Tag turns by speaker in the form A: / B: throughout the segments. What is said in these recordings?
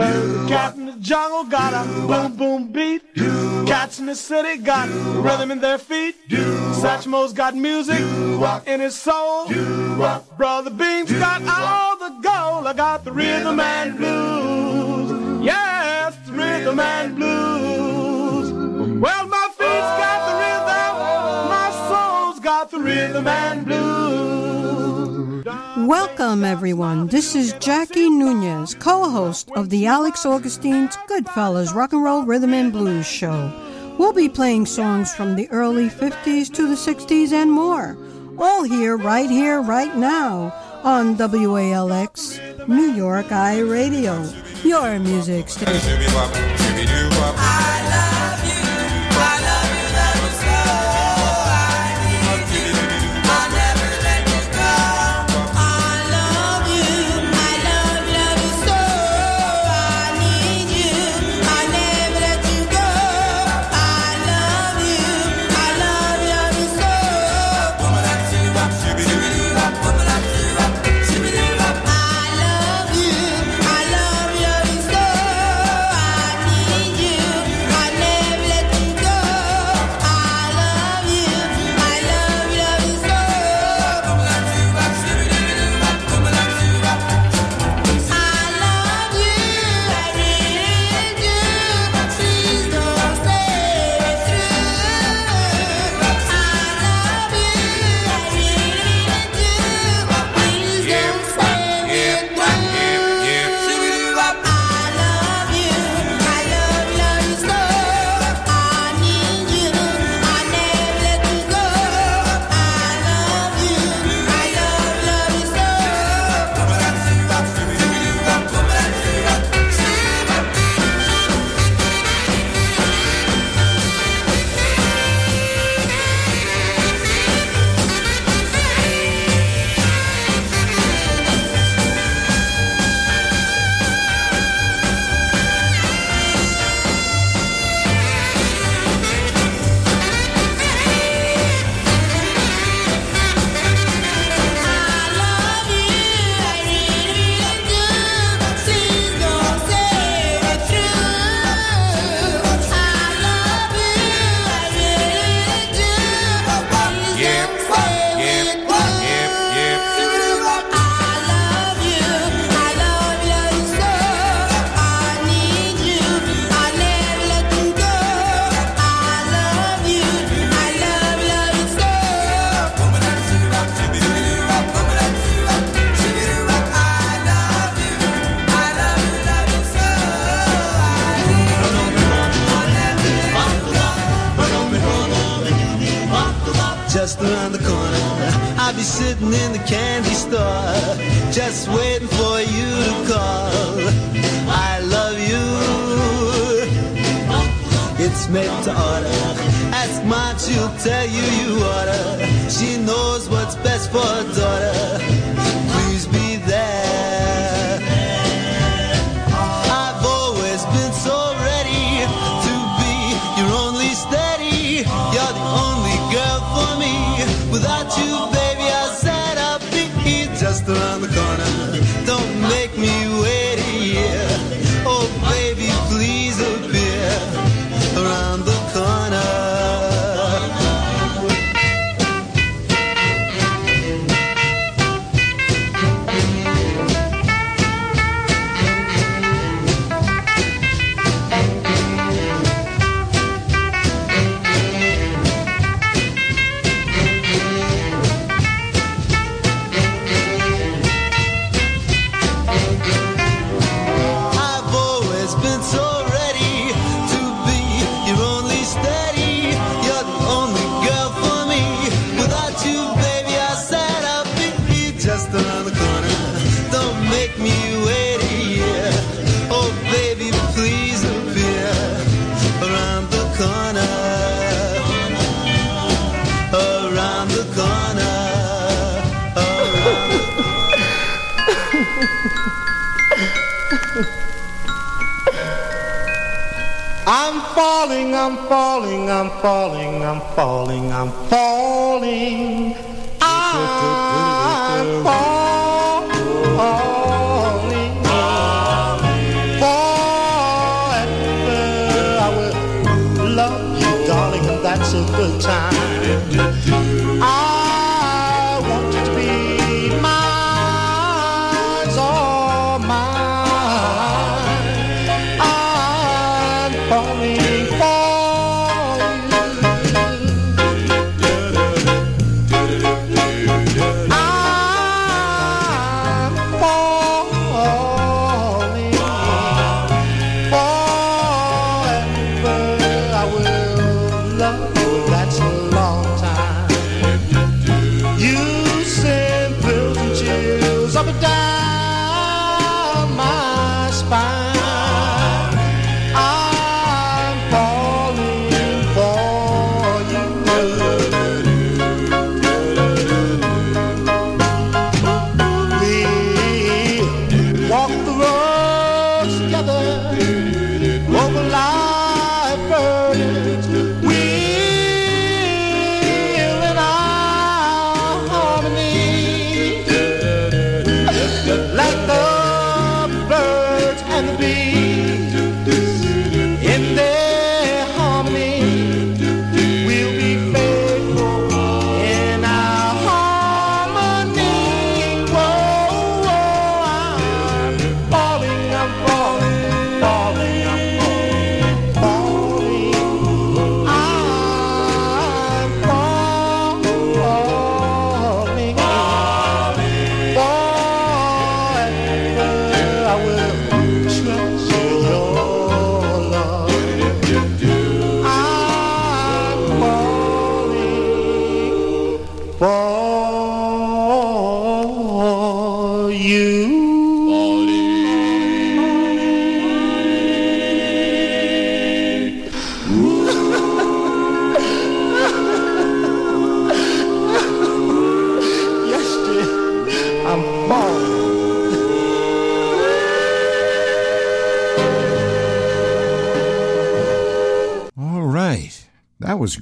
A: Uh, cat in the jungle got a boom boom beat. Cats in the city got rhythm in their feet. Satchmo's got music in his soul. Brother Bean's got all the gold. I got the rhythm and blues. Yes, the rhythm and blues. Well, my feet's got the rhythm. My soul's got the rhythm and blues.
B: Welcome, everyone. This is Jackie Nunez, co host of the Alex Augustine's Goodfellas Rock and Roll Rhythm and Blues Show. We'll be playing songs from the early 50s to the 60s and more. All here, right here, right now on WALX New York I Radio, your music station.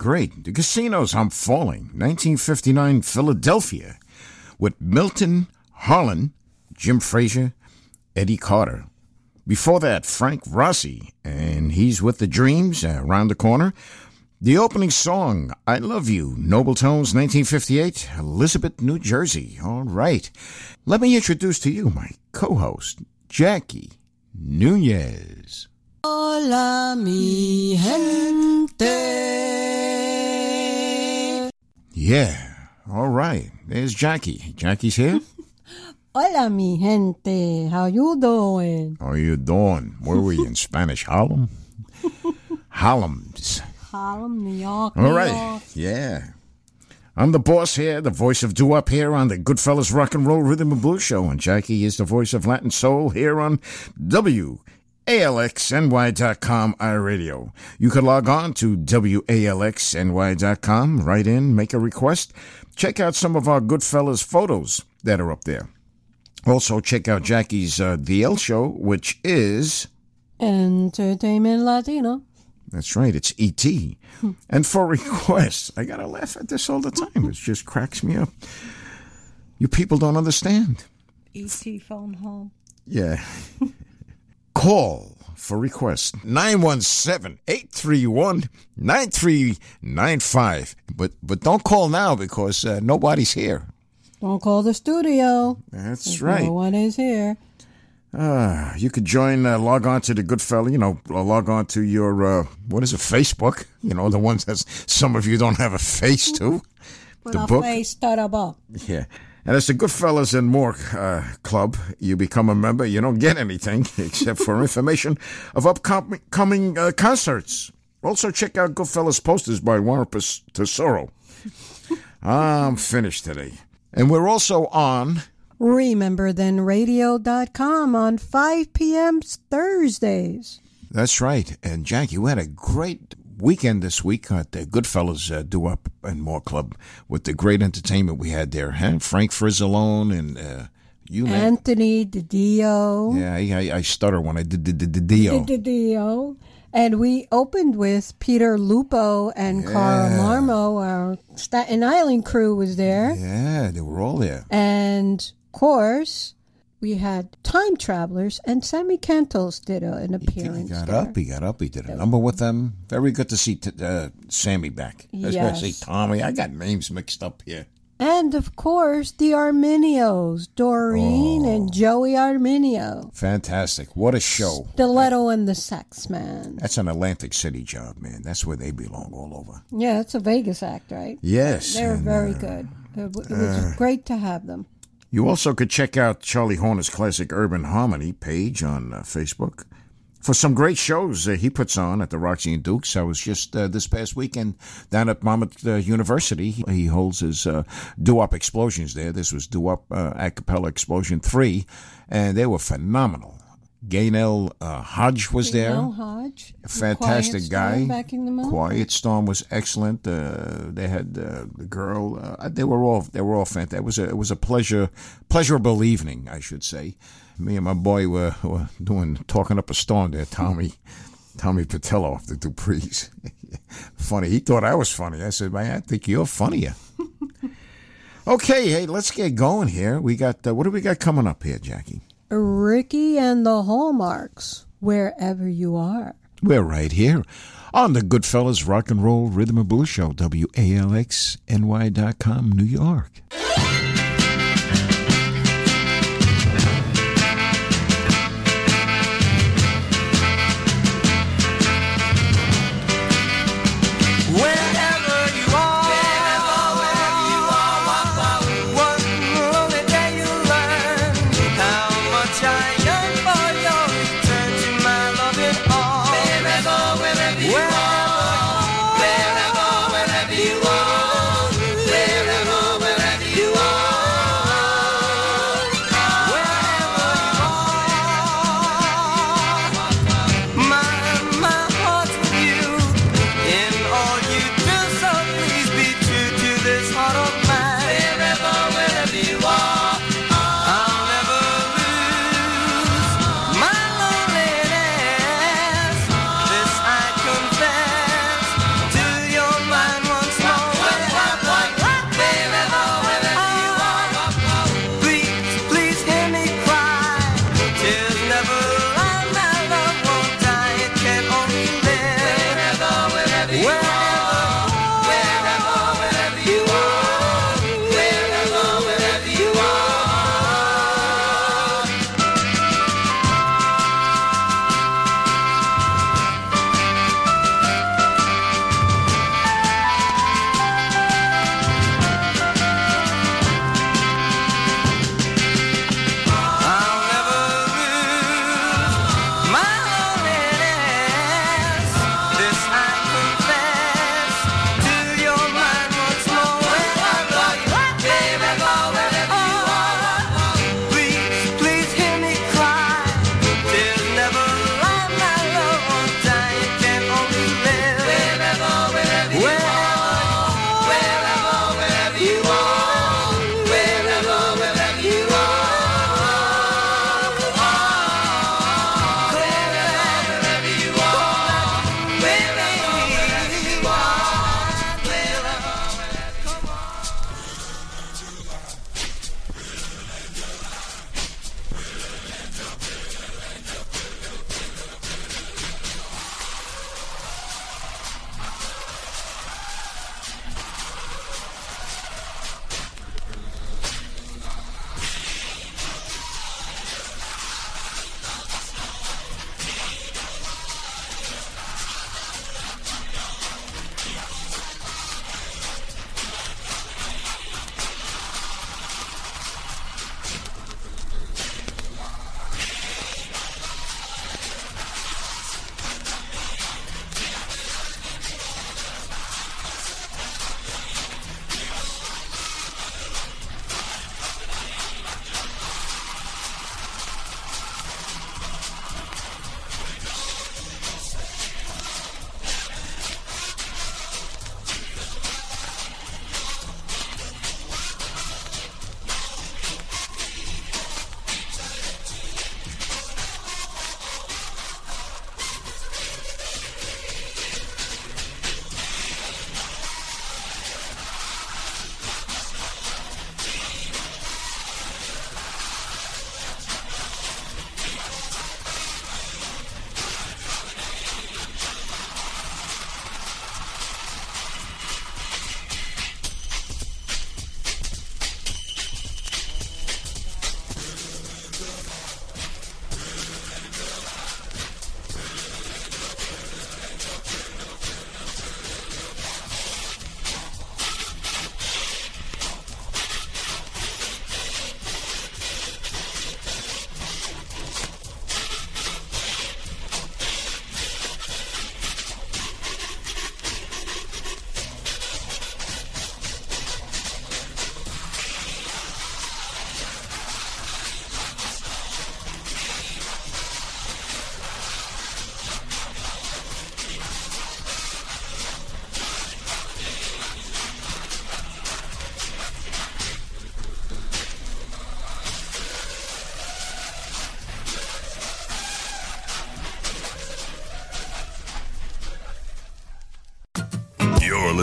C: Great. The Casinos, I'm Falling, 1959 Philadelphia, with Milton Harlan, Jim Frazier, Eddie Carter. Before that, Frank Rossi, and he's with the Dreams uh, around the corner. The opening song, I Love You, Noble Tones, 1958, Elizabeth, New Jersey. All right. Let me introduce to you my co host, Jackie Nunez.
D: Hola, mi gente.
C: Yeah. All right. There's Jackie. Jackie's here.
D: Hola, mi gente. How you doing?
C: How you doing? Where were you in Spanish? Harlem? Harlem's.
D: Harlem, New York.
C: All
D: New
C: right.
D: York.
C: Yeah. I'm the boss here, the voice of doo-wop here on the Goodfellas Rock and Roll Rhythm and Blues Show, and Jackie is the voice of Latin Soul here on WALXNY.com iRadio. You can log on to WALXNY.com, write in, make a request. Check out some of our good Goodfellas photos that are up there. Also, check out Jackie's uh, The L Show, which is.
D: Entertainment Latino.
C: That's right, it's ET. and for requests, I gotta laugh at this all the time. It just cracks me up. You people don't understand.
D: E.T. phone home.
C: Yeah. Call for requests 917 831 9395. But but don't call now because uh, nobody's here.
D: Don't call the studio.
C: That's right.
D: No one is here.
C: Uh, you could join, uh, log on to the good Goodfella, you know, uh, log on to your, uh, what is it, Facebook? You know, the ones that some of you don't have a face to. The
D: a
C: book?
D: face start up.
C: Yeah. And it's the Goodfellas and More uh, Club. You become a member, you don't get anything except for information of upcoming uh, concerts. Also, check out Goodfellas posters by Warren Pes- Tesoro. I'm finished today. And we're also on.
D: Remember then RememberThenRadio.com on 5 p.m. Thursdays.
C: That's right. And Jack, you had a great weekend this week at the Goodfellas uh, Doo-Wop and More Club with the great entertainment we had there. Huh? Frank Frizzalone and uh, you
D: Anthony DiDio.
C: Yeah, I, I, I stutter when I did deal.
D: DiDio. And we opened with Peter Lupo and
C: Yeah.
D: Marmo. Our Staten Island crew was there.
C: Yeah, they were all there.
D: And of course, we had Time Travelers and Sammy Cantles did a, an
C: He
D: appearance.
C: got
D: there.
C: up, he got up, he did a number with them. Very good to see t- uh, Sammy back. Especially
D: Yes.
C: Tommy. I got names mixed up here.
D: And of course, the Arminios, Doreen
C: Oh.
D: and Joey Arminio.
C: Fantastic. What a show.
D: Stiletto and the Sex Man.
C: That's an Atlantic City job, man. That's where they belong all over.
D: Yeah, it's a Vegas act, right?
C: Yes. They're
D: very
C: uh,
D: good. It, was great to have them.
C: You also could check out Charlie Horner's classic Urban Harmony page on uh, Facebook for some great shows uh, he puts on at the Roxy and Dukes. I was just uh, this past weekend down at Monmouth uh, University. He holds his uh, doo-wop explosions there. This was doo-wop uh, a cappella explosion three, and they were phenomenal. Gaynel uh, Hodge was there.
D: Mel Hodge,
C: fantastic
D: Quiet
C: guy.
D: Storm backing them up.
C: Quiet Storm was excellent. Uh, they had uh, the girl. Uh, they were all they were all fantastic. It was a it was a pleasure pleasurable evening, I should say. Me and my boy were, were doing talking up a storm there. Tommy Tommy Petillo of the Duprees. funny. He thought I was funny. I said, man, I think you're funnier. okay, hey, let's get going here. We got uh, what do we got coming up here, Jackie?
D: Ricky and the Hallmarks, wherever you are.
C: We're right here on the Goodfellas Rock and Roll Rhythm and Blues Show, WALXNY.com, New York.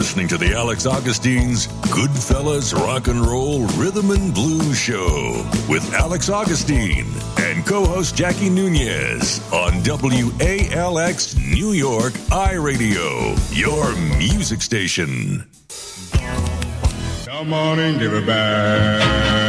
E: listening to the Alex Augustine's Goodfellas Rock and Roll Rhythm and Blues Show with Alex Augustine and co host Jackie Nunez on WALX New York iRadio, your music station.
F: Good morning, everybody.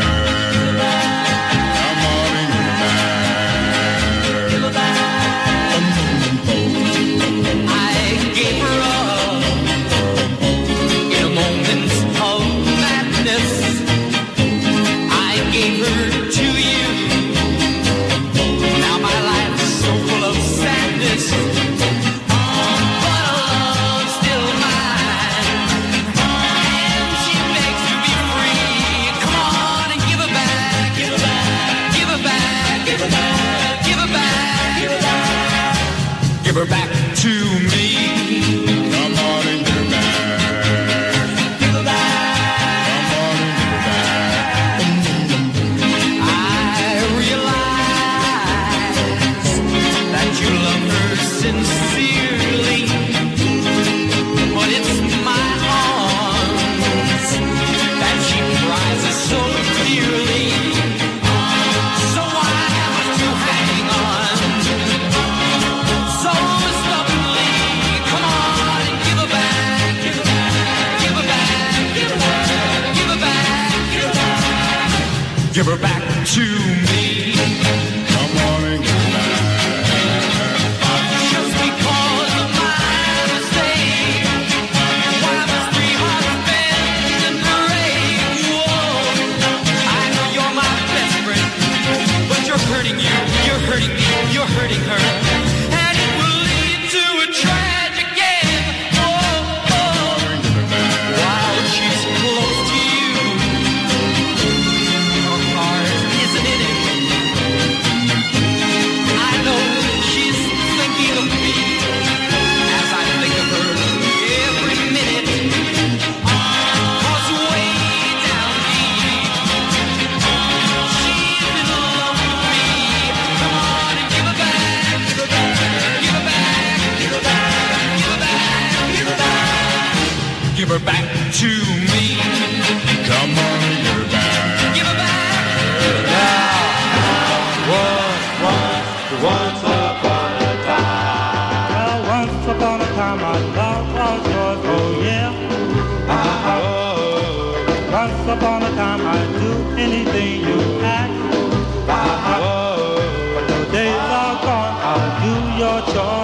F: your joy.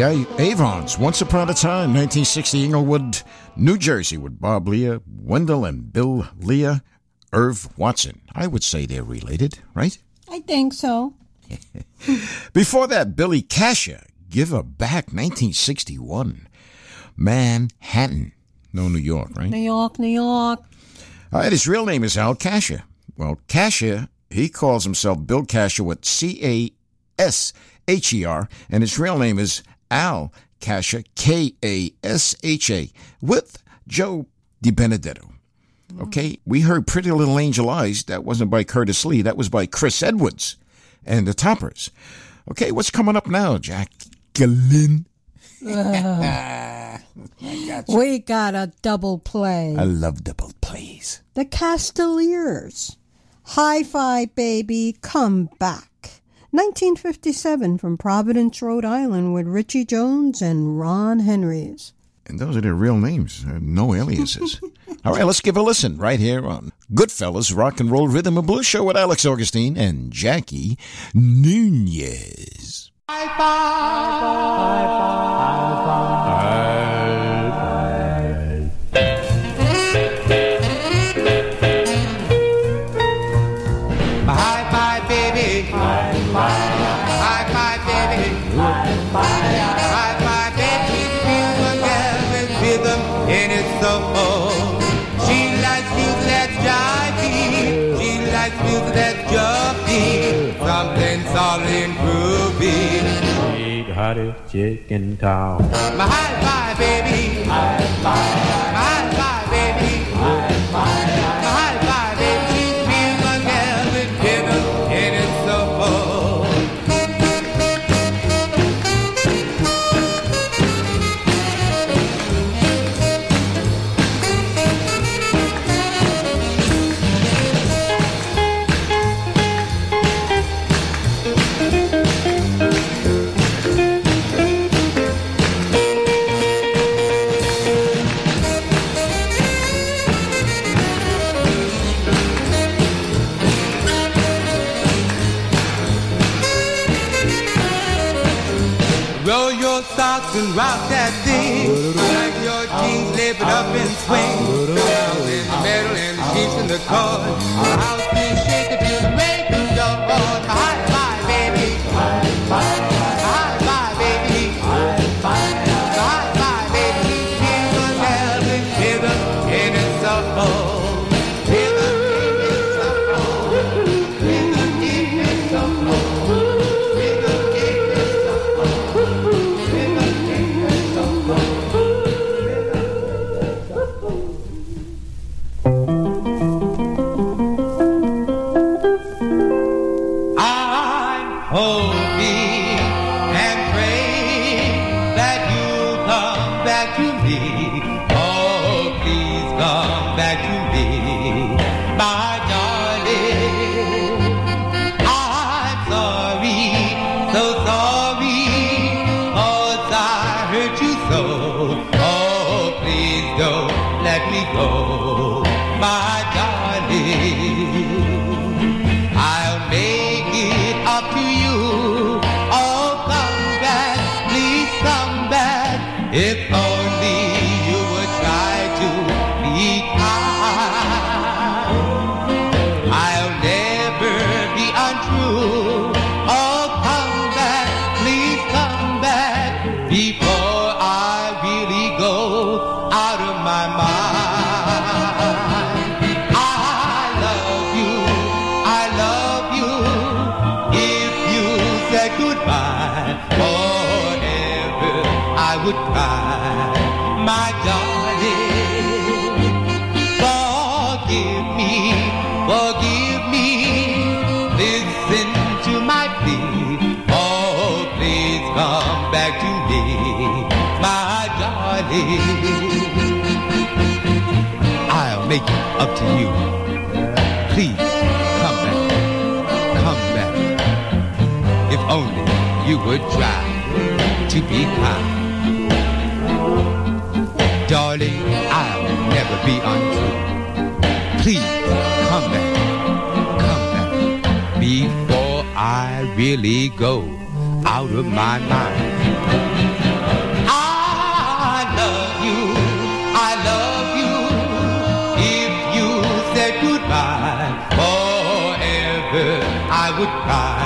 F: Yeah,
C: Avons, Once Upon a Time, 1960, Englewood, New Jersey, with Bob Leah, Wendell, and Bill Leah, Irv Watson. I would say they're related, right?
D: I think so.
C: Before that, Billy Casher, Give Her Back, 1961, Manhattan, no New York, right?
D: New York, New York.
C: All right, his real name is Al Casher. Well, Casher, he calls himself Bill Casher with C A S H E R, and his real name is Al Kasha, K A S H A, with Joe DiBenedetto. Mm. Okay, we heard Pretty Little Angel Eyes. That wasn't by Curtis Lee, that was by Chris Edwards and the Toppers. Okay, what's coming up now, Jack? Jacqueline?
D: We got a double play.
C: I love double plays.
D: The Castaleers. Hi Fi Baby, come back. 1957 from Providence, Rhode Island with Richie Jones and Ron Henrys.
C: And those are their real names, uh, no aliases. All right, let's give a listen right here on Goodfellas Rock and Roll Rhythm and Blues Show with Alex Augustine and Jackie Nunez.
G: Hi And groovy.
H: Big hottest chick in town.
G: My hi fi baby. My hi keeps be you would try to be kind. Darling, I'll never be untrue. Please come back, come back before I really go out of my mind. I love you, I love you. If you said goodbye forever, I would cry,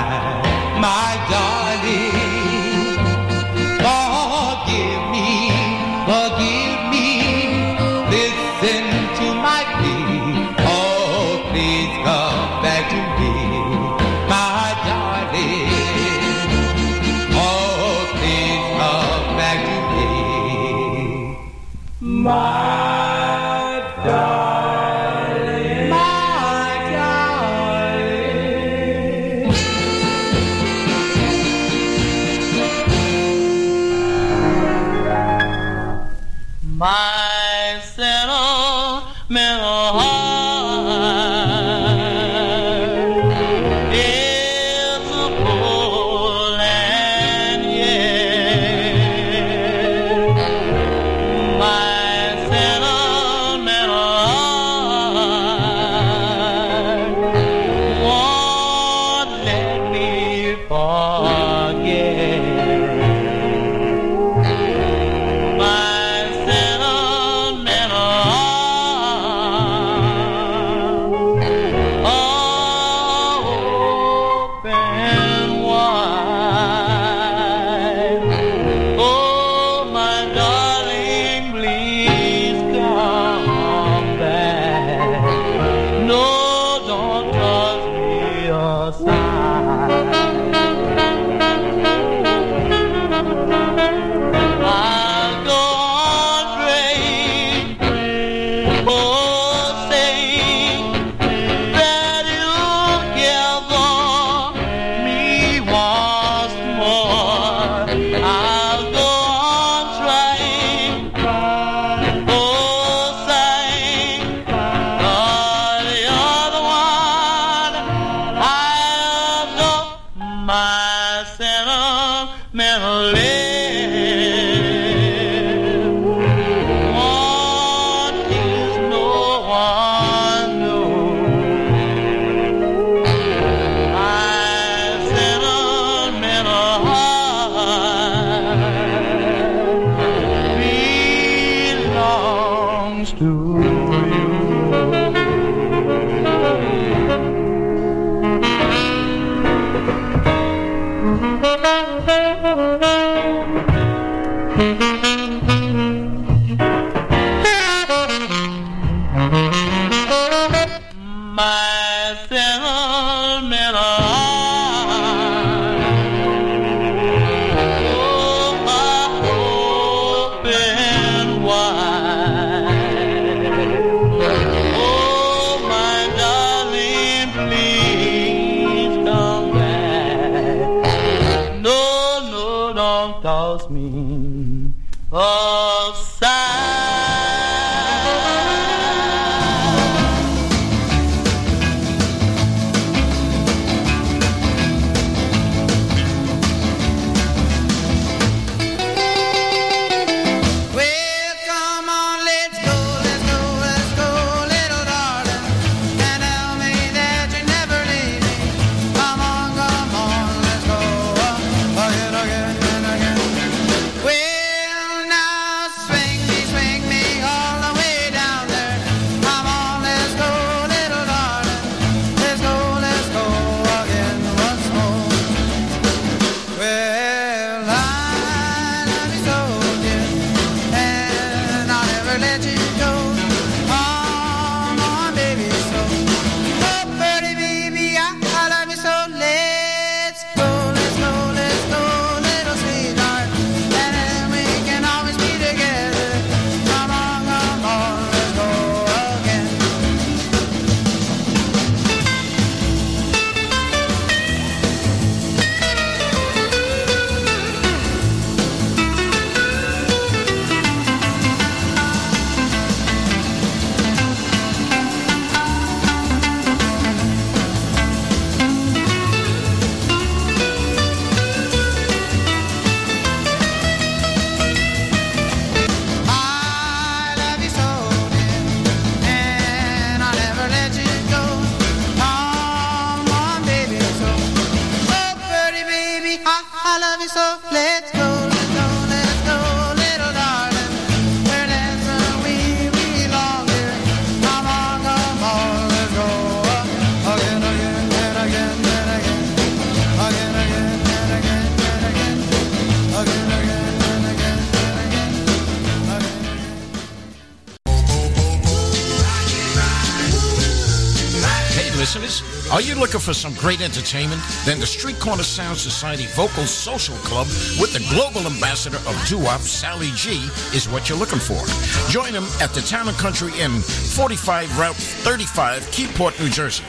C: looking for some great entertainment? Then the Street Corner Sound Society Vocal Social Club with the global ambassador of doo-wop, Sally G, is what you're looking for. Join them at the Town and Country Inn, 45 Route 35, Keyport, New Jersey.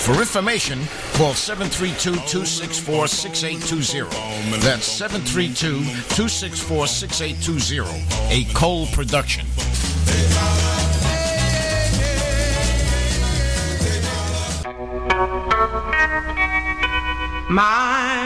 C: For information, call 732-264-6820. That's 732-264-6820. A Cole production.
I: My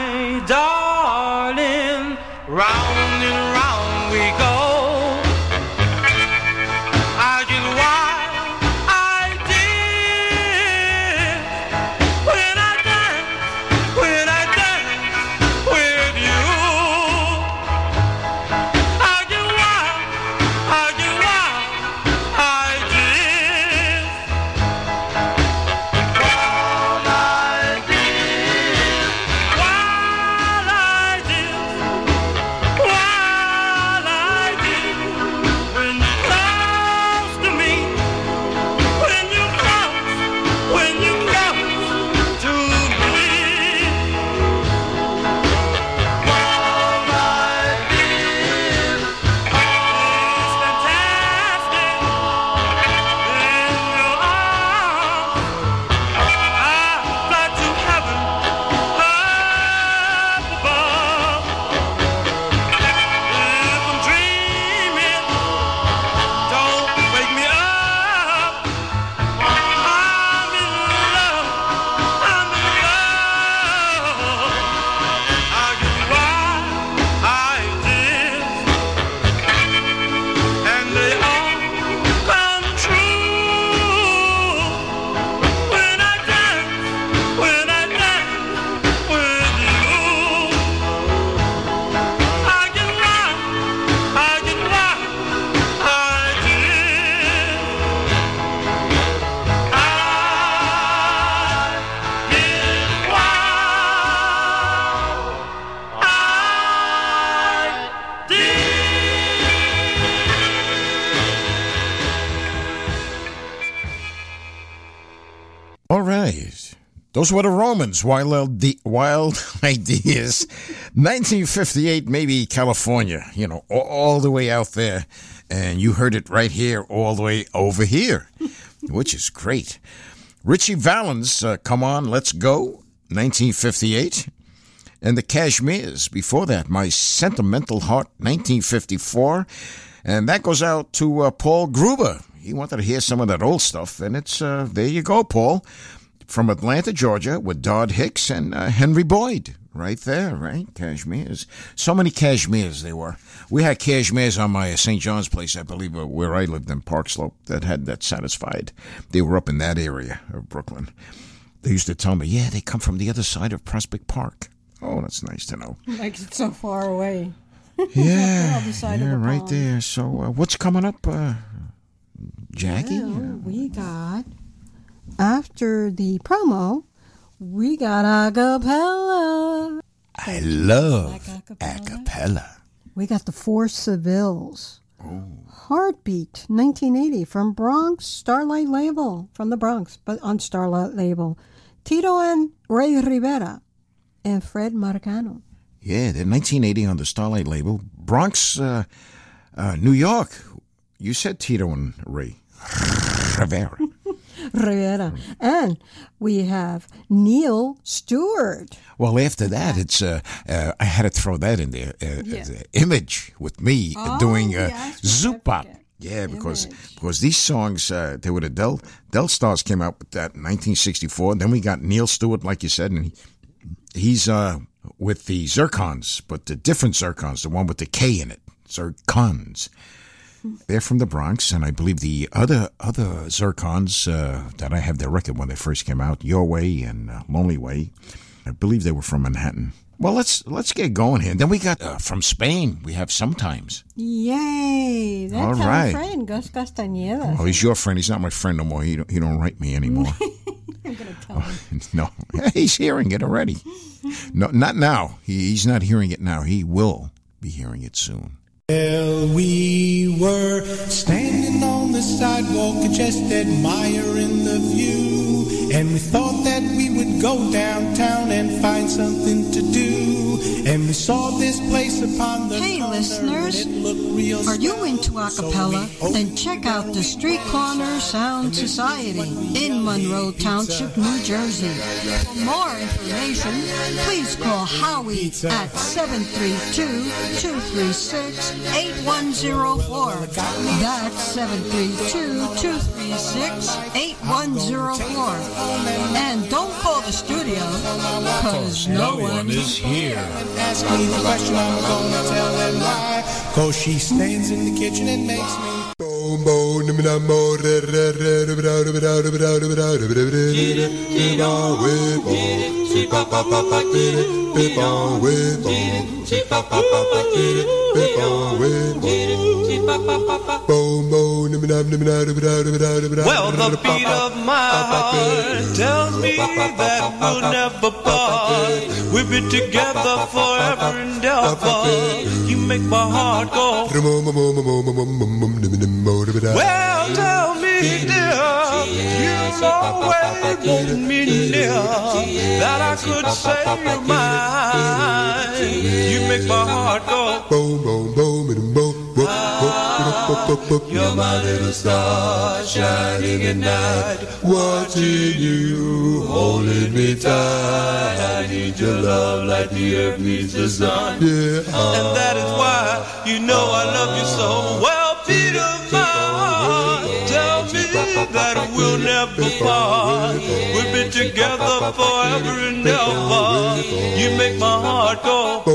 C: Those were the Romans, Wild, wild Ideas. 1958, maybe California, you know, all, the way out there. And you heard it right here, all the way over here, which is great. Ritchie Valens, uh, Come On, Let's Go, 1958. And the Cashmeres, before that, My Sentimental Heart, 1954. And that goes out to uh, Paul Gruber. He wanted to hear some of that old stuff, and it's uh, there you go, Paul, from Atlanta, Georgia, with Dodd Hicks and uh, Henry Boyd, right there, right? Cashmeres, so many cashmeres they were. We had cashmeres on my St. John's place, I believe, uh, where I lived in Park Slope, that had that satisfied. They were up in that area of Brooklyn. They used to tell me, yeah, they come from the other side of Prospect Park. Oh, that's nice to know.
D: Like it's so far away.
C: Yeah,
D: Other side of
C: yeah,
D: the
C: right there. So, uh, what's coming up, uh, Jackie?
D: Well, we got after the promo, we got a cappella.
C: I love
D: Like a
C: a
D: cappella?
C: cappella.
D: We got the Four Sevilles.
C: Oh.
D: Heartbeat, 1980, from Bronx Starlight label, from the Bronx, but on Starlight label. Tito and Ray Rivera and Fred Marcano.
C: Yeah, they're 1980 on the Starlight label. Bronx, uh, uh, New York. You said Tito and Ray Rivera.
D: Rivera. And we have Neil Stewart.
C: Well, after that, it's uh, uh, I had to throw that in there. Uh,
D: Yeah.
C: The image with me
D: Oh,
C: doing uh,
D: yes,
C: Zoop. Yeah, because
D: Image.
C: because these songs uh, they were the Del Del Stars came out with that in 1964. Then we got Neil Stewart, like you said, and he, he's uh, with the Zircons, but the different Zircons, the one with the K in it, Zircons. They're from the Bronx, and I believe the other other Zircons uh, that I have their record when they first came out, Your Way and uh, Lonely Way. I believe they were from Manhattan. Well, let's let's get going here. Then we got uh, from Spain. We have sometimes.
D: Yay! That's
C: All
D: our friend, Gus Castañeda.
C: Oh, he's your friend. He's not my friend no more. He don't, he don't write me anymore.
D: I'm going to tell him.
C: no, he's hearing it already. No, not now. He, he's not hearing it now. He will be hearing it soon.
J: Well, we were standing on the sidewalk, just admiring the view. And we thought that we would go downtown and find something to do. And we saw this place upon the
D: Hey, listeners,
J: it looked real
D: Are you into a
J: So
D: cappella? Then check out the Street Corner Sound Society in Monroe Township, New Jersey. For more information, please call Howie at 732-236-8104. That's 732-236-8104. And don't call the studio, because no one is here.
J: ask me the question, I'm gonna tell them why. Cause she stands in the kitchen and makes me.
K: Well, the beat of my heart tells me that we'll never part. We'll be together forever and ever. You make my heart go. Well, tell me, dear, you always want me near that I could say mine. You make my heart go. You're my little star shining at night, watching you, holding me tight. I need your love like the earth needs the sun. Yeah. And that is why you know I love you so well, Peter. My heart, tell me that we'll never part. We'll be together forever and ever. You make my heart go.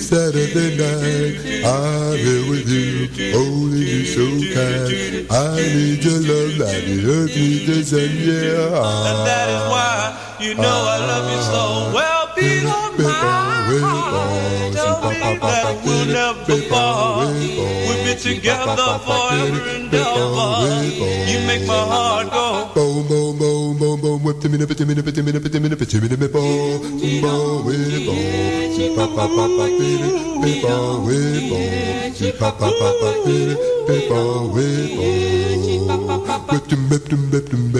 L: Saturday night. I'm here with you, holding you so tight. I need your love like the earth needs the sun, yeah.
K: And that is why you know I love you so well. Beat on my heart. Tell me that we'll never part. We'll be together forever and ever. You make my heart go.
L: Boom, boom, boom, boom, boom, whip minute, the minute, the minute, the minute, the minute, the boom, boom, baby, boom, whip, boom, si pa pa pa pa, baby, baby, boom, whip, boom, whip them, whip them, whip them,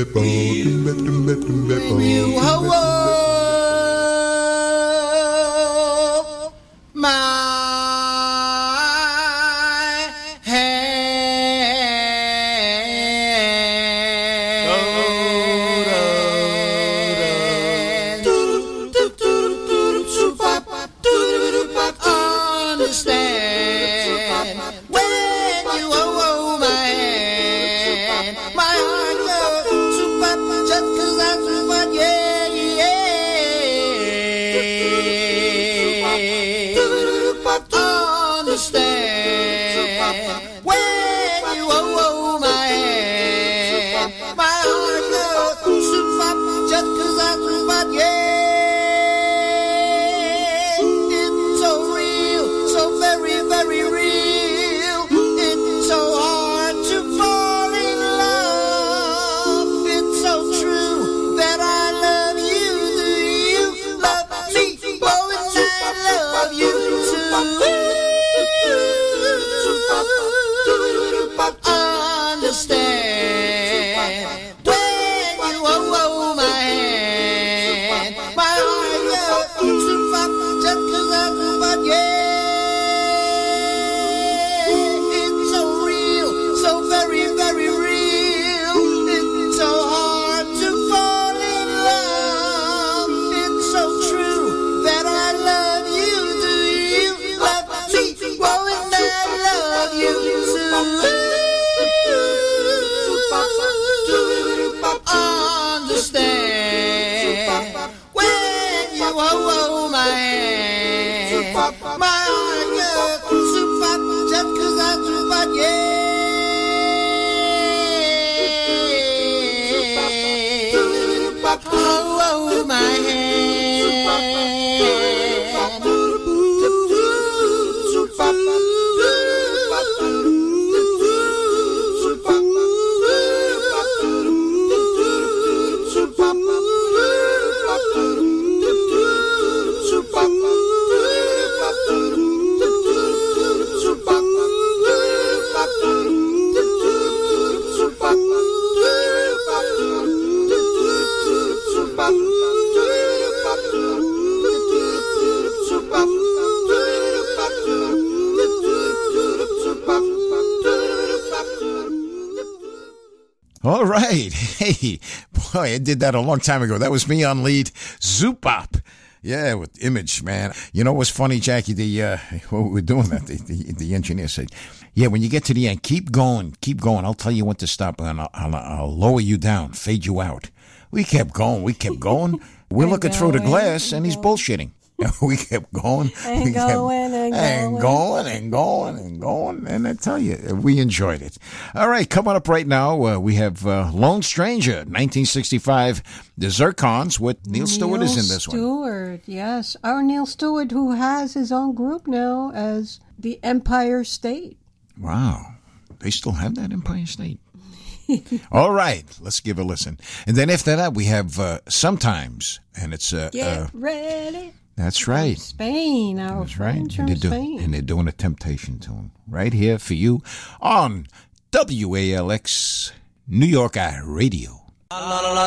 C: right. Hey, boy, I did that a long time ago. That was me on lead. Zupop. Yeah, with image, man. You know what's funny, Jackie? The uh, what we were doing that the, the, the engineer said, "Yeah, when you get to the end, keep going, keep going. I'll tell you when to stop, and I'll, I'll, I'll lower you down, fade you out." We kept going, we kept going. We're looking through the glass, and he's bullshitting. we kept going.
D: And
C: we
D: going and,
C: and
D: going.
C: and going and going. And I tell you, we enjoyed it. All right, coming up right now, uh, we have uh, Lone Stranger, 1965, The Zircons with Neil Stewart Neil is in this Stewart, one.
D: Stewart, yes. Our Neil Stewart, who has his own group now as the Empire State.
C: Wow. They still have that Empire State. All right, let's give a listen. And then after that, we have uh, Sometimes, and it's. Uh,
D: Get
C: uh,
D: ready.
C: That's right.
D: Spain, our
C: That's right. And they're, do- and they're doing a temptation tune right here for you on WALX New York Radio. La, la, la,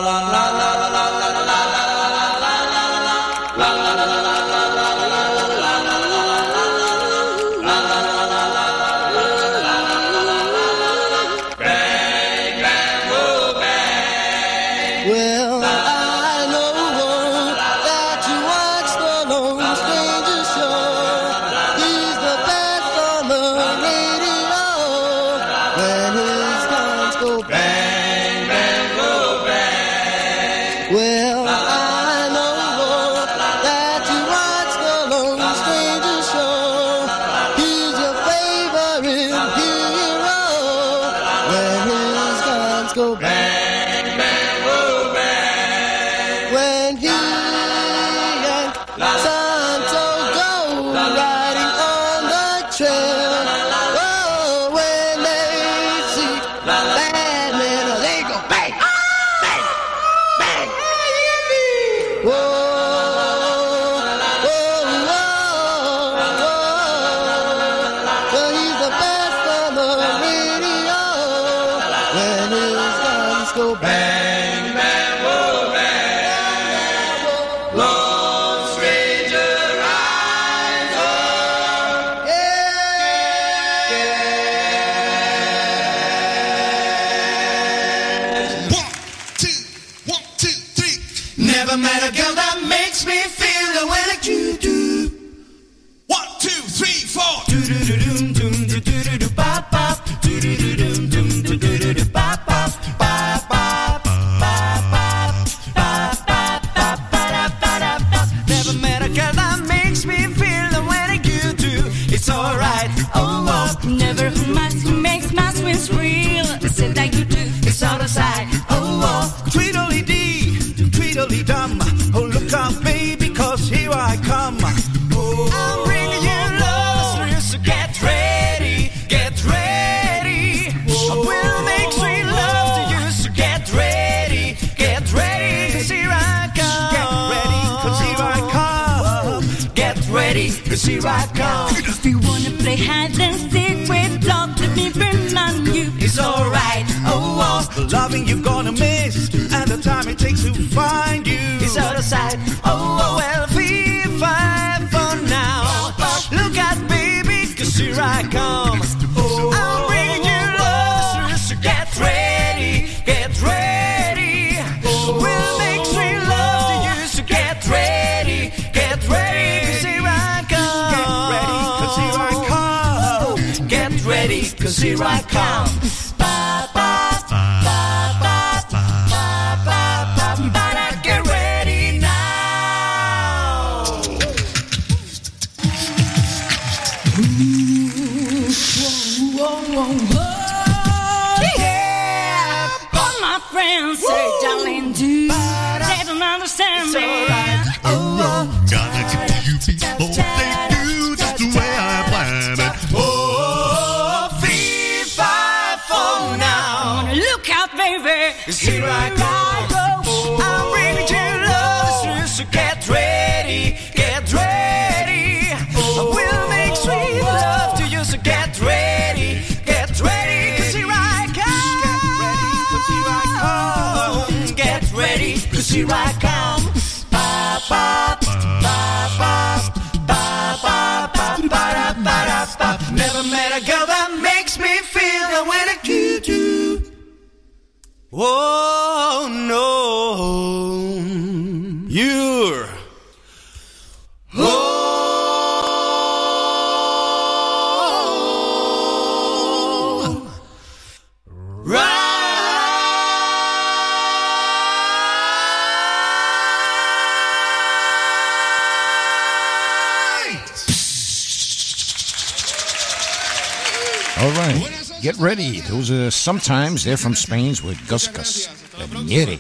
C: sometimes they're from Spain's with Gus Gus. Castañere.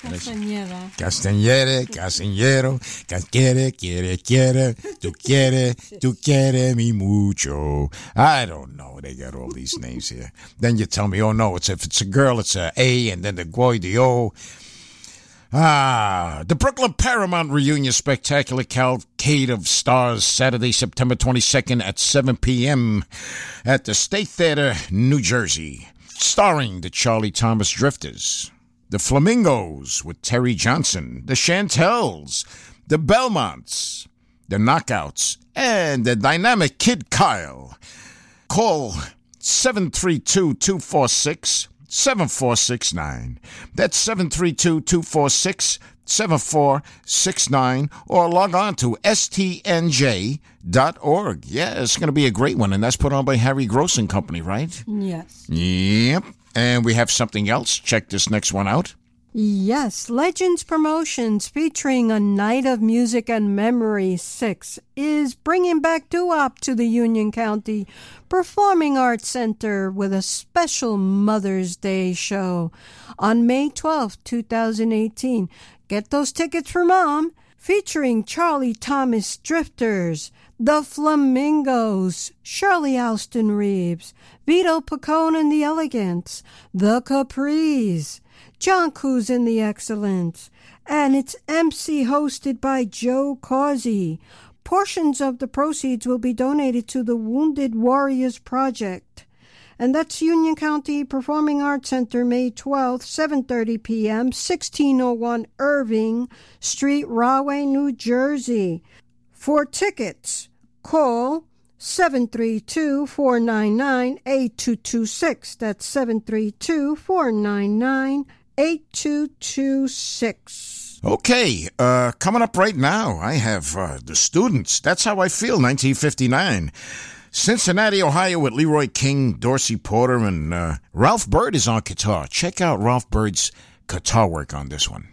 D: Castañeda.
C: Castañere, Castañero, Casquiere, quiere, quiere, tú quiere, tú quiere mi mucho. I don't know. They got all these names here. Then you tell me, oh no, it's if it's a girl, it's a A, and then the boy, the O. Ah, the Brooklyn Paramount Reunion Spectacular Cavalcade of Stars, Saturday, September 22nd at 7 p.m. at the State Theater, New Jersey. Starring the Charlie Thomas Drifters, the Flamingos with Terry Johnson, the Chantels, the Belmonts, the Knockouts, and the dynamic Kid Kyle. Call 732 246 7469. That's 732 246 7469 or log on to stnj.org. Yeah, it's going to be a great one, and that's put on by Harry Gross and Company, right?
D: Yes.
C: Yep. And we have something else. Check this next one out.
D: Yes, Legends Promotions featuring a Night of Music and Memory 6 is bringing back doo-wop to the Union County Performing Arts Center with a special Mother's Day show on May 12, 2018. Get those tickets for Mom featuring Charlie Thomas Drifters, The Flamingos, Shirley Alston Reeves, Vito Picone and the Elegants, The Capris, John Kuse and the Excellents, and it's MC hosted by Joe Causi. Portions of the proceeds will be donated to the Wounded Warriors Project. And that's Union County Performing Arts Center, May 12th, 7.30 p.m., 1601 Irving Street, Rahway, New Jersey. For tickets, call 732-499-8226. That's 732-499-8226.
C: Okay, uh, coming up right now, I have uh, the students. That's how I feel, 1959. Cincinnati, Ohio, with Leroy King, Dorsey Porter, and uh, Ralph Bird is on guitar. Check out Ralph Bird's guitar work on this one.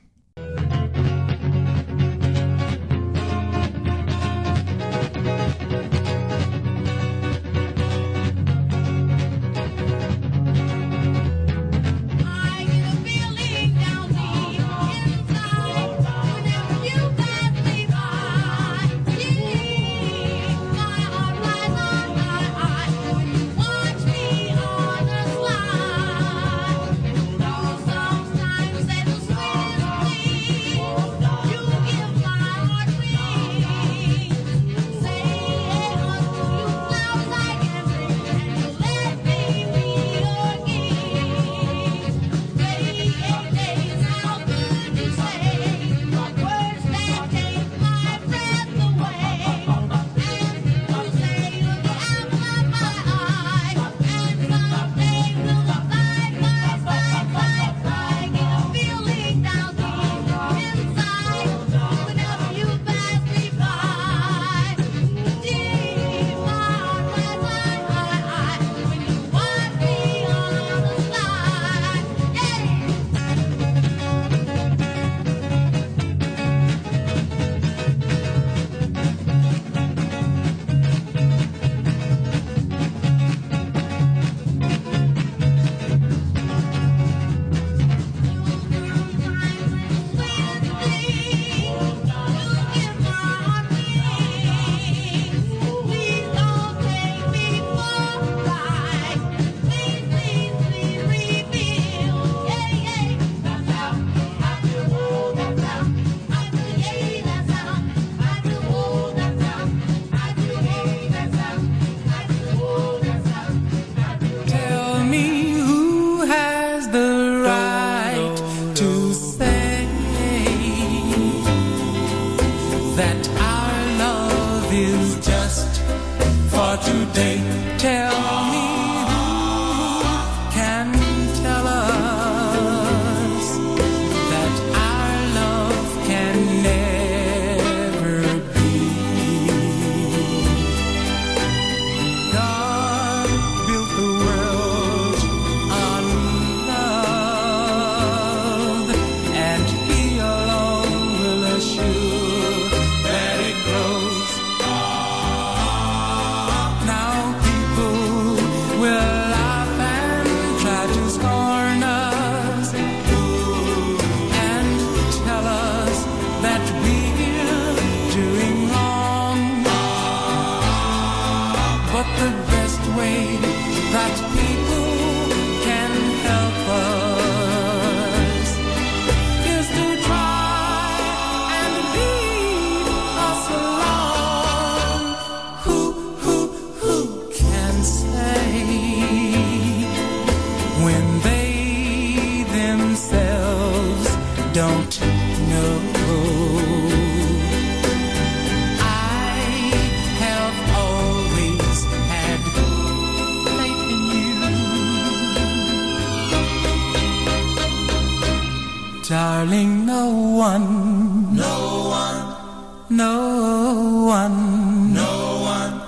M: Darling, no one, no one, no one, no one.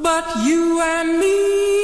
M: But you and me.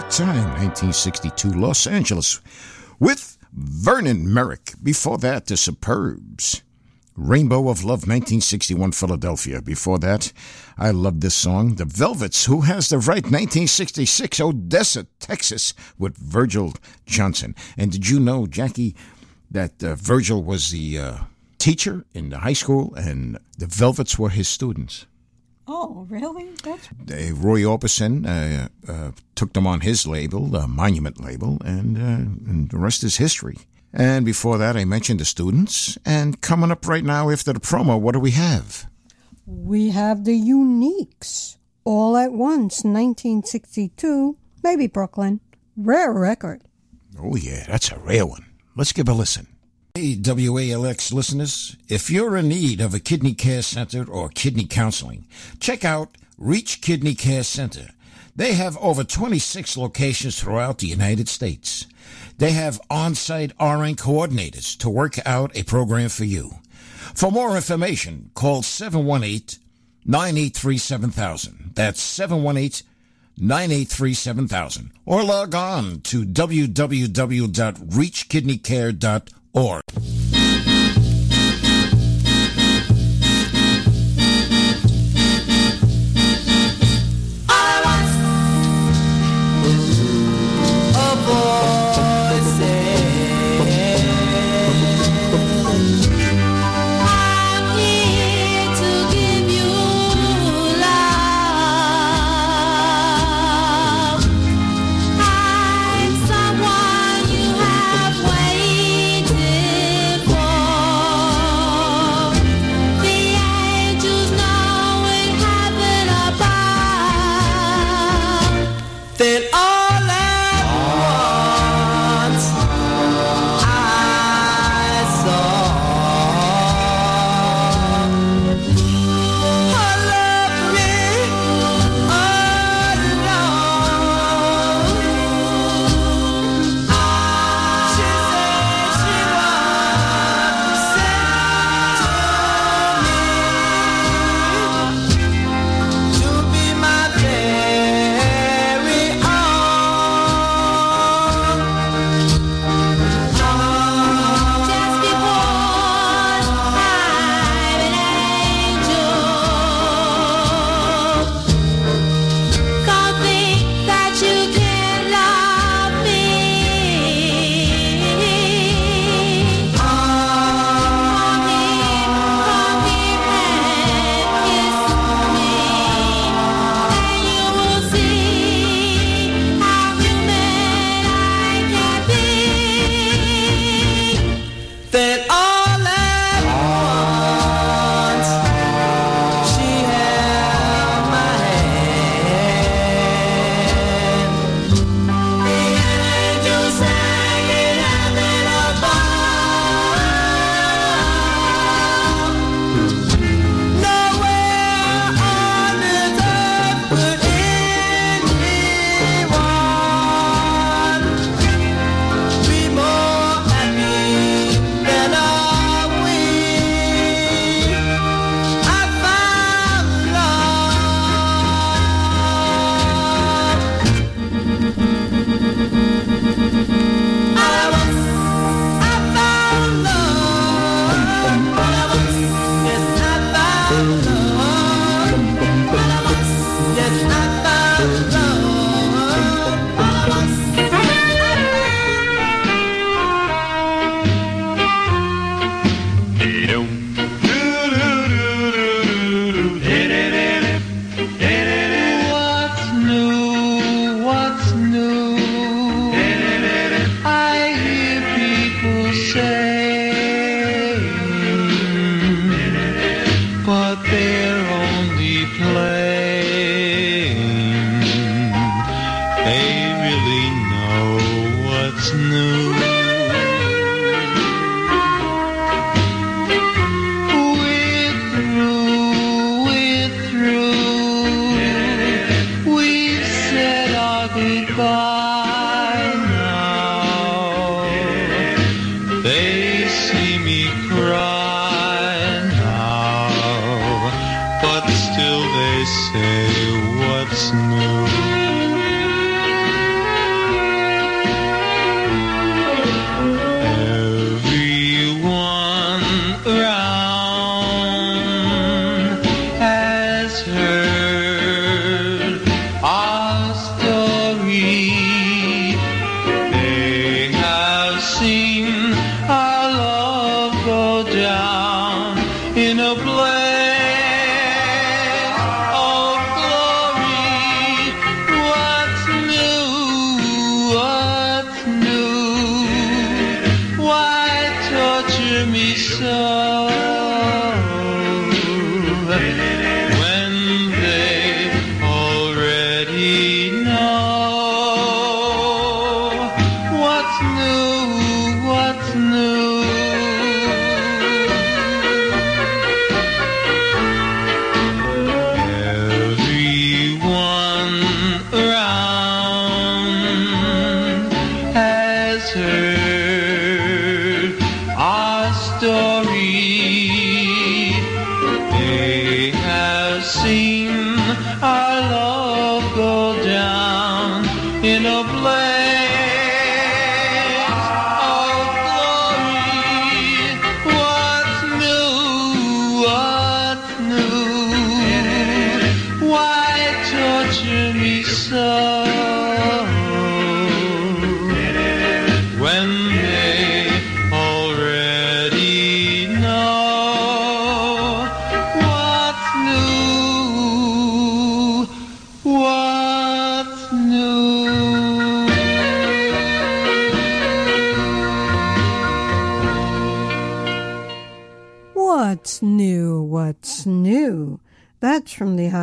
C: Took time, 1962, Los Angeles, with Vernon Merrick. Before that, the Superbs. Rainbow of Love, 1961, Philadelphia. Before that, I love this song. The Velvets, Who Has the Right, 1966, Odessa, Texas, with Virgil Johnson. And did you know, Jackie, that uh, Virgil was the uh, teacher in the high school and the Velvets were his students?
D: Oh, really? That's
C: Uh, Roy Orbison uh, uh, took them on his label, the Monument label, and, uh, and the rest is history. And before that, I mentioned the students. And coming up right now after the promo, what do we have?
D: We have the Uniques. All at Once, 1962. Maybe Brooklyn. Rare record.
C: Oh, yeah, that's a rare one. Let's give a listen. Hey, WALX listeners, if you're in need of a kidney care center or kidney counseling, check out Reach Kidney Care Center. They have over 26 locations throughout the United States. They have on-site RN coordinators to work out a program for you. For more information, call 718-983-7000. That's 718-983-7000. Or log on to www.reachkidneycare.org.
B: Someone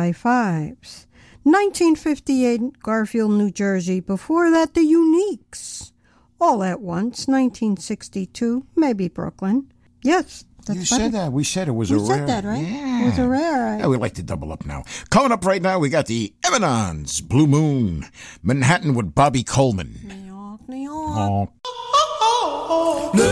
D: High Fives. 1958, Garfield, New Jersey. Before that, the Uniques. All at once, 1962, maybe Brooklyn. Yes, that's
C: You
D: better.
C: said that. We said it was
D: We
C: a rare.
D: said that, right? It was a rare.
C: Yeah, we like to double up now. Coming up right now, we got the Eminons, Blue Moon, Manhattan with Bobby Coleman. Oh.
G: Blue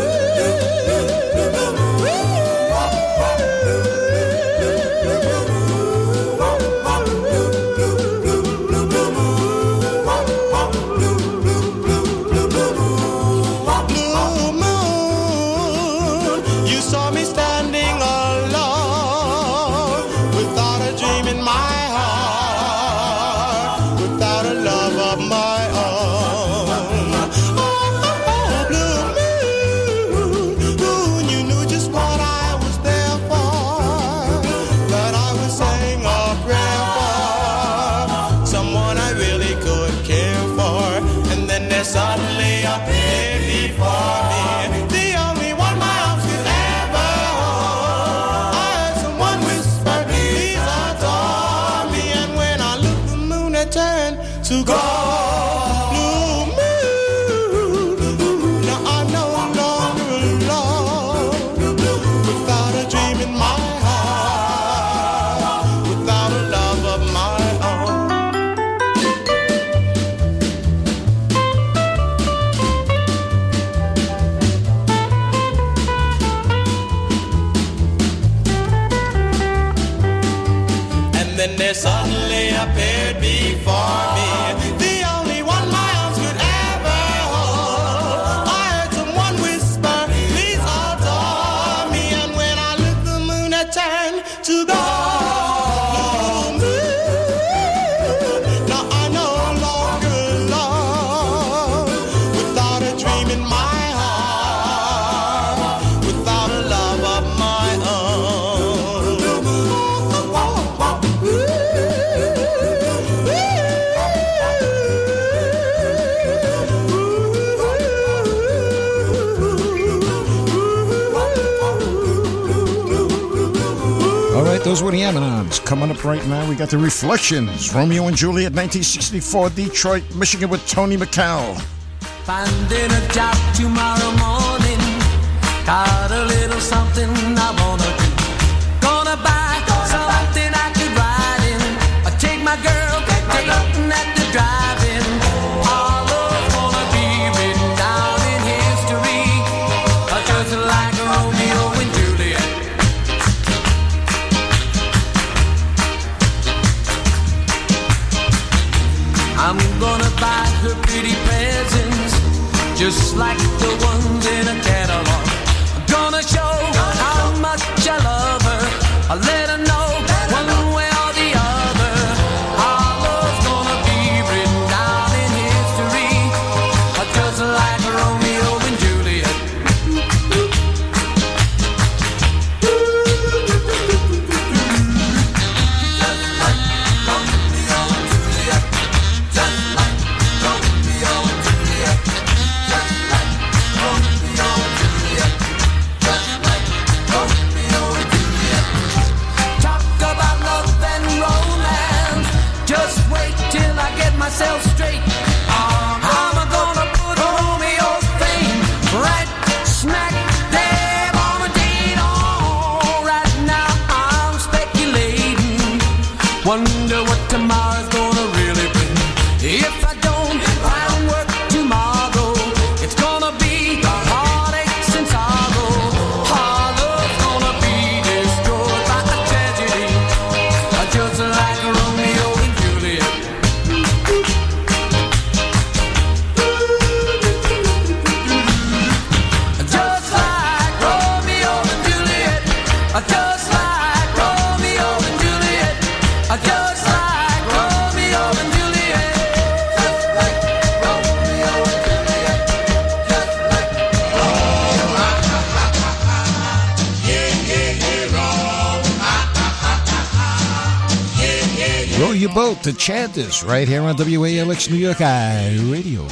C: those were the Eminons. Coming up right now, we got the Reflections, Romeo and Juliet, 1964, Detroit, Michigan, with Tony McCall.
N: Finding a job tomorrow morning. Got a little something I wanna do. Gonna buy something I could ride in. I take my girl, dating at the drive-in. Just like the ones in a
B: boat to chant this right here on WALX New York I Radio.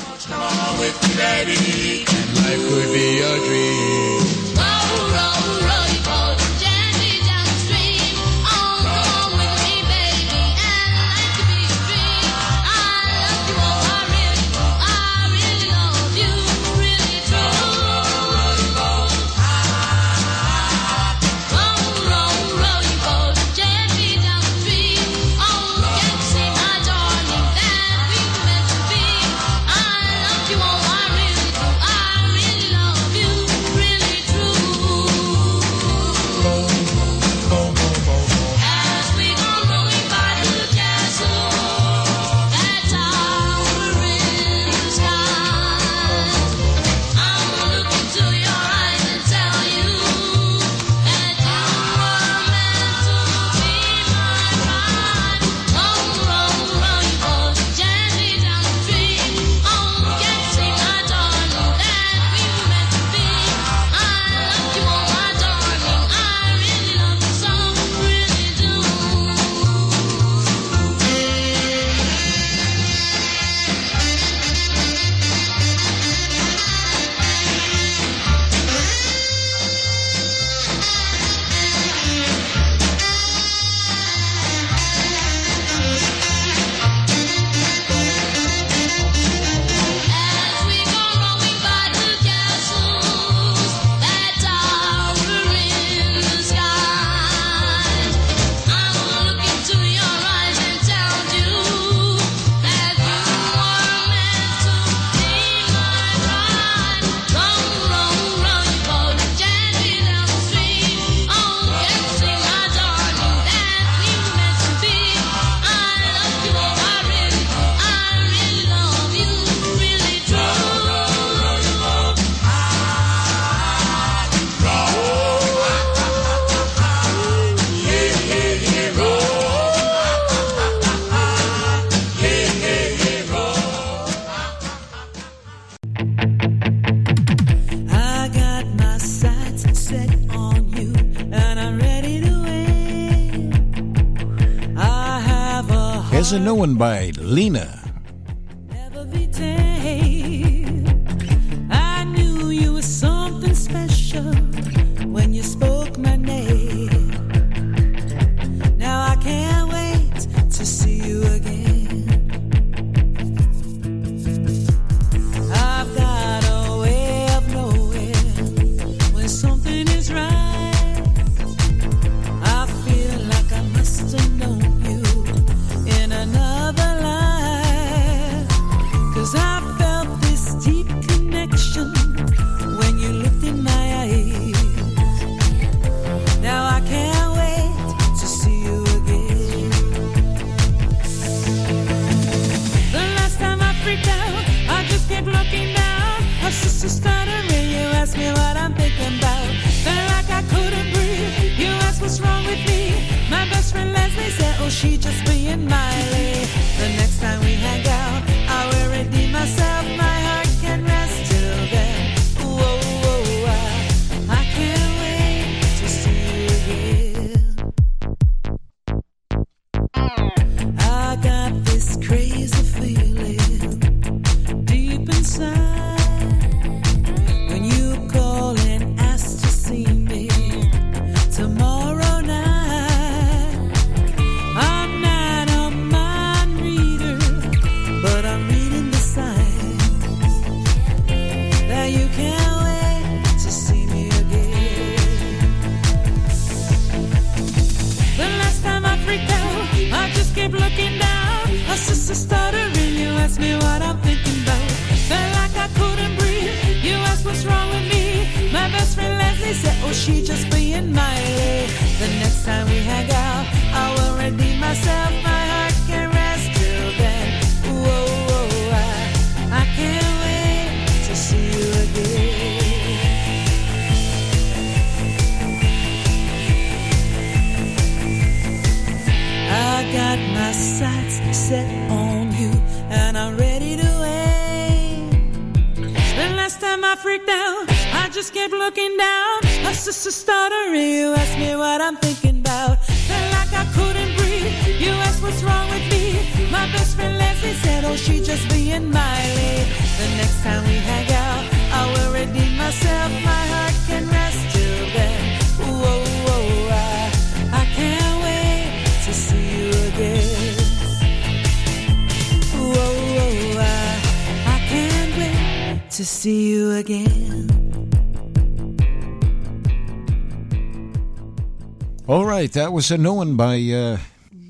C: All right, that was a new one by uh,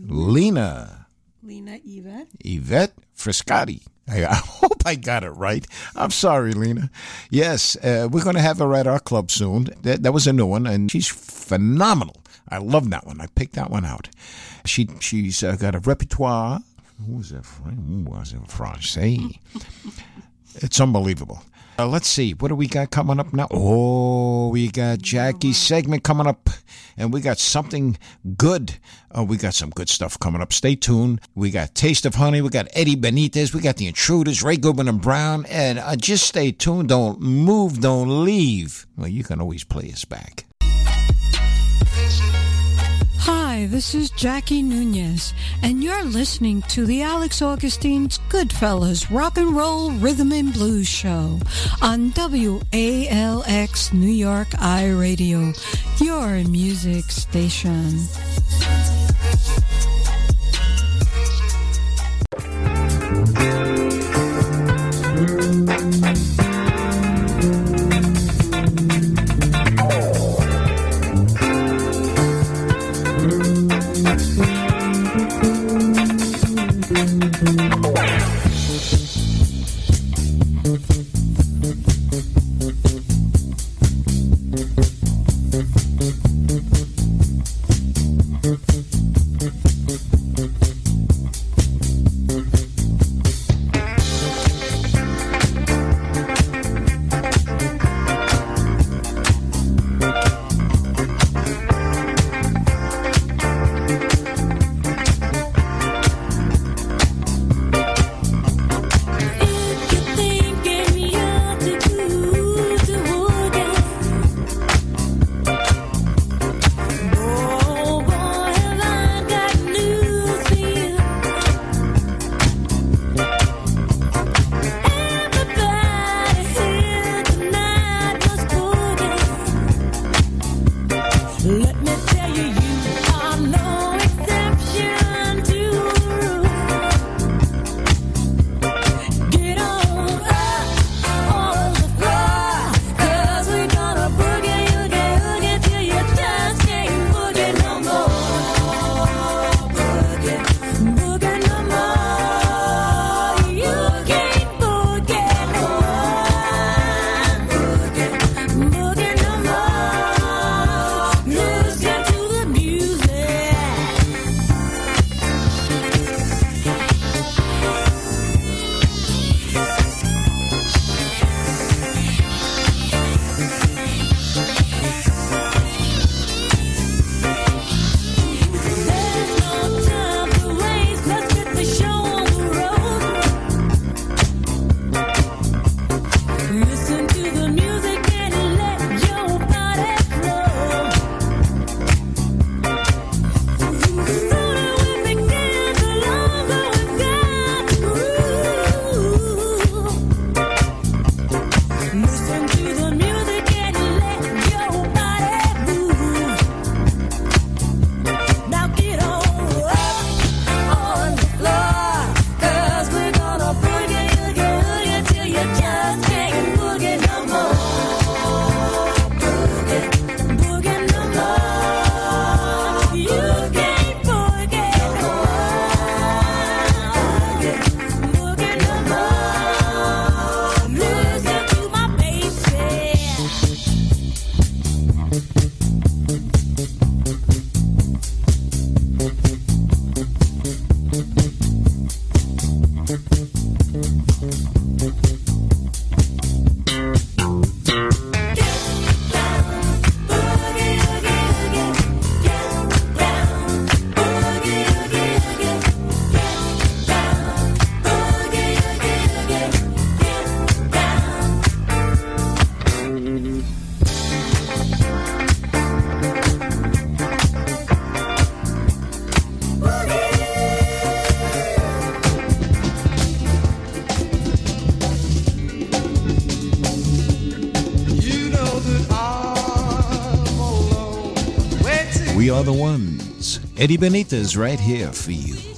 C: Lena
D: Lena Yvette.
C: Yvette Friscotti. I, I hope I got it right. I'm sorry, Lena. Yes, uh, we're going to have her at our club soon. That, that was a new one, and she's phenomenal. I love that one. I picked that one out. She she's uh, got a repertoire. Who was that? Who was it? Francais. it's unbelievable. Uh, let's see. What do we got coming up now? Oh, we got Jackie's segment coming up, and we got something good. Oh, we got some good stuff coming up. Stay tuned. We got Taste of Honey. We got Eddie Benitez. We got The Intruders, Ray Goodman and Brown. And uh, just stay tuned. Don't move. Don't leave. Well, you can always play us back.
D: Hi, this is Jackie Nunez, and you're listening to the Alex Augustine's Goodfellas Rock and Roll Rhythm and Blues Show on WALX New York I Radio, your music station.
G: are the ones. Eddie Benitez right here for you.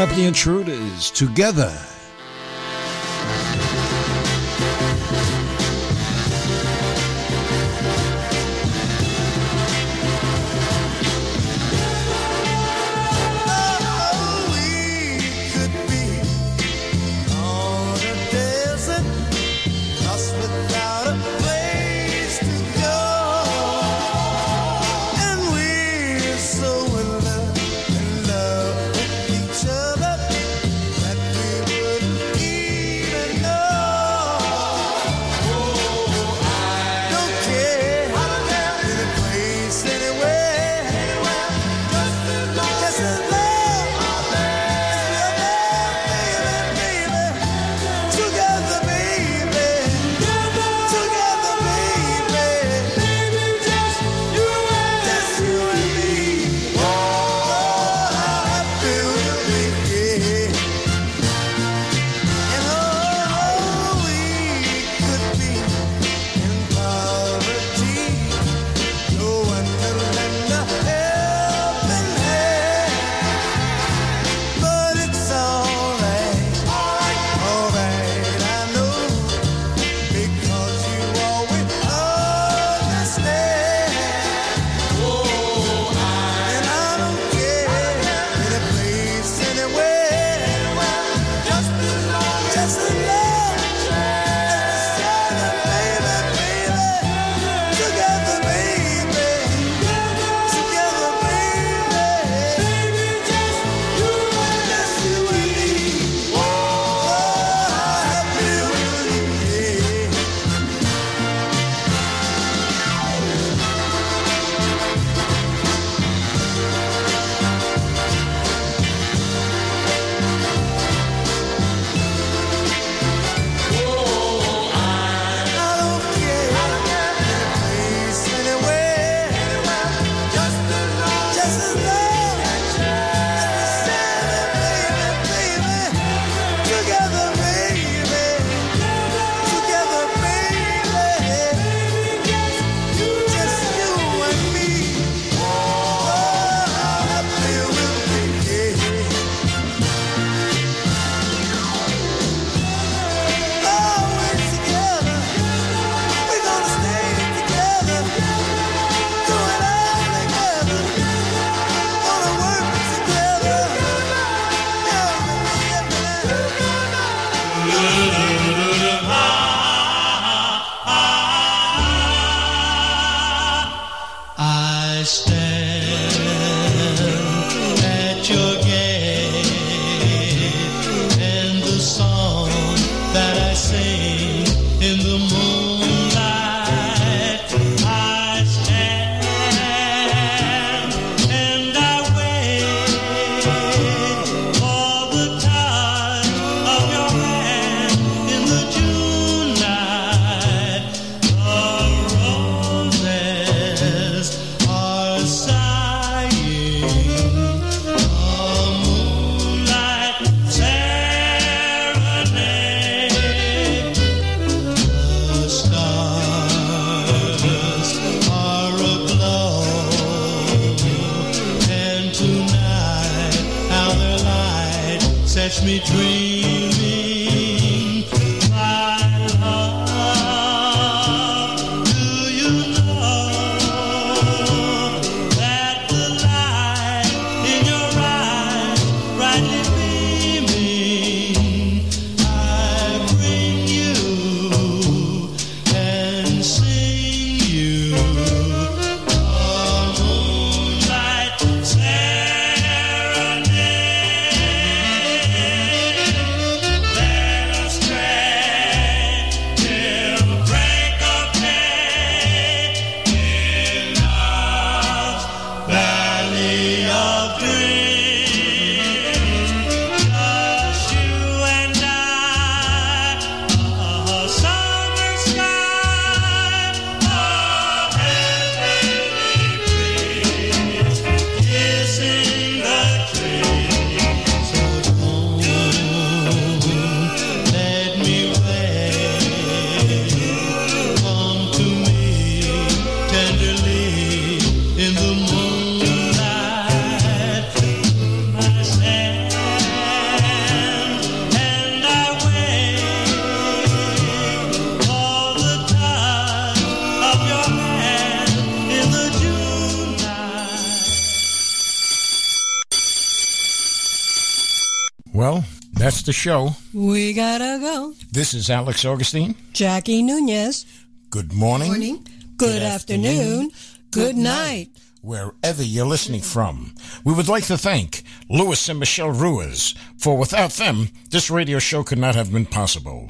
G: Up the intruders together.
C: Show.
D: We gotta go.
C: This is Alex Augustine.
D: Jackie Nunez.
C: Good morning.
D: Morning. Good, afternoon. Good night.
C: Wherever you're listening from. We would like to thank Louis and Michelle Ruiz, for without them, this radio show could not have been possible.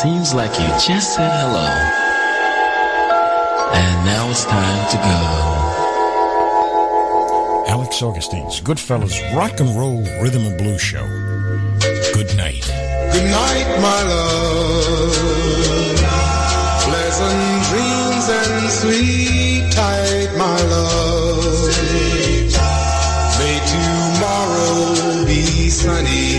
O: Seems like you just said hello. And now it's time to go.
C: Alex Augustine's Goodfellas Rock and Roll Rhythm and Blues Show. Good night.
G: Good night, my love. Pleasant dreams and sleep tight, my love. May tomorrow be sunny